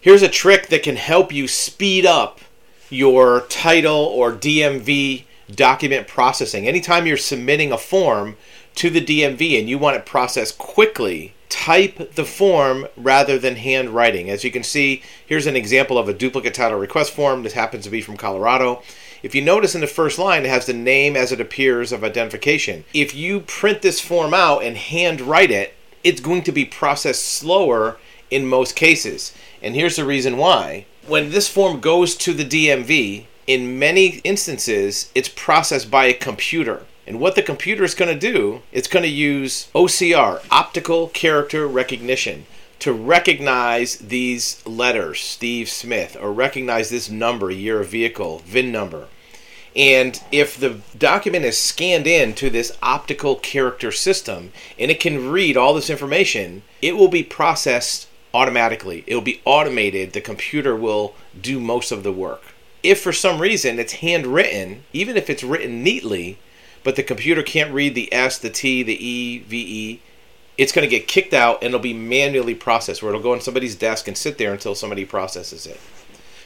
Here's a trick that can help you speed up your title or DMV document processing. Anytime you're submitting a form to the DMV and you want it processed quickly, type the form rather than handwriting. As you can see, here's an example of a duplicate title request form. This happens to be from Colorado. If you notice in the first line, it has the name as it appears of identification. If you print this form out and handwrite it, it's going to be processed slower in most cases. And here's the reason why. When this form goes to the DMV, in many instances, it's processed by a computer. And what the computer is going to do, it's going to use OCR, optical character recognition, to recognize these letters, Steve Smith, or recognize this number, year of vehicle, VIN number. And if the document is scanned in to this optical character system and it can read all this information, it will be processed automatically. It will be automated. The computer will do most of the work. If for some reason it's handwritten, even if it's written neatly, but the computer can't read the S, the T, the E, VE, it's going to get kicked out and it'll be manually processed where it'll go on somebody's desk and sit there until somebody processes it.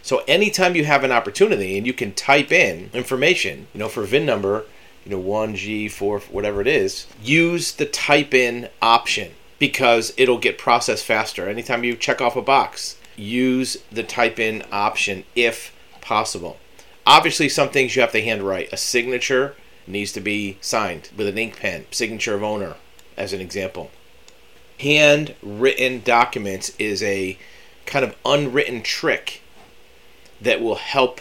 So anytime you have an opportunity and you can type in information, you know, for VIN number, you know, 1G, 4, whatever it is, use the type in option because it'll get processed faster. Anytime you check off a box, use the type in option if possible. Obviously, some things you have to handwrite. A signature needs to be signed with an ink pen, signature of owner, as an example. Handwritten documents is a kind of unwritten trick that will help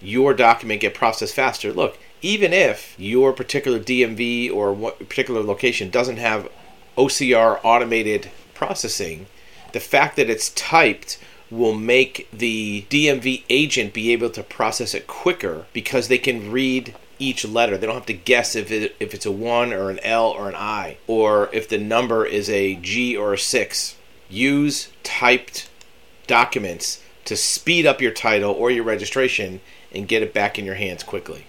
your document get processed faster. Look, even if your particular DMV or what particular location doesn't have OCR automated processing, the fact that it's typed will make the DMV agent be able to process it quicker because they can read each letter. They don't have to guess if it, if it's a 1 or an L or an I or if the number is a G or a 6. Use typed documents to speed up your title or your registration and get it back in your hands quickly.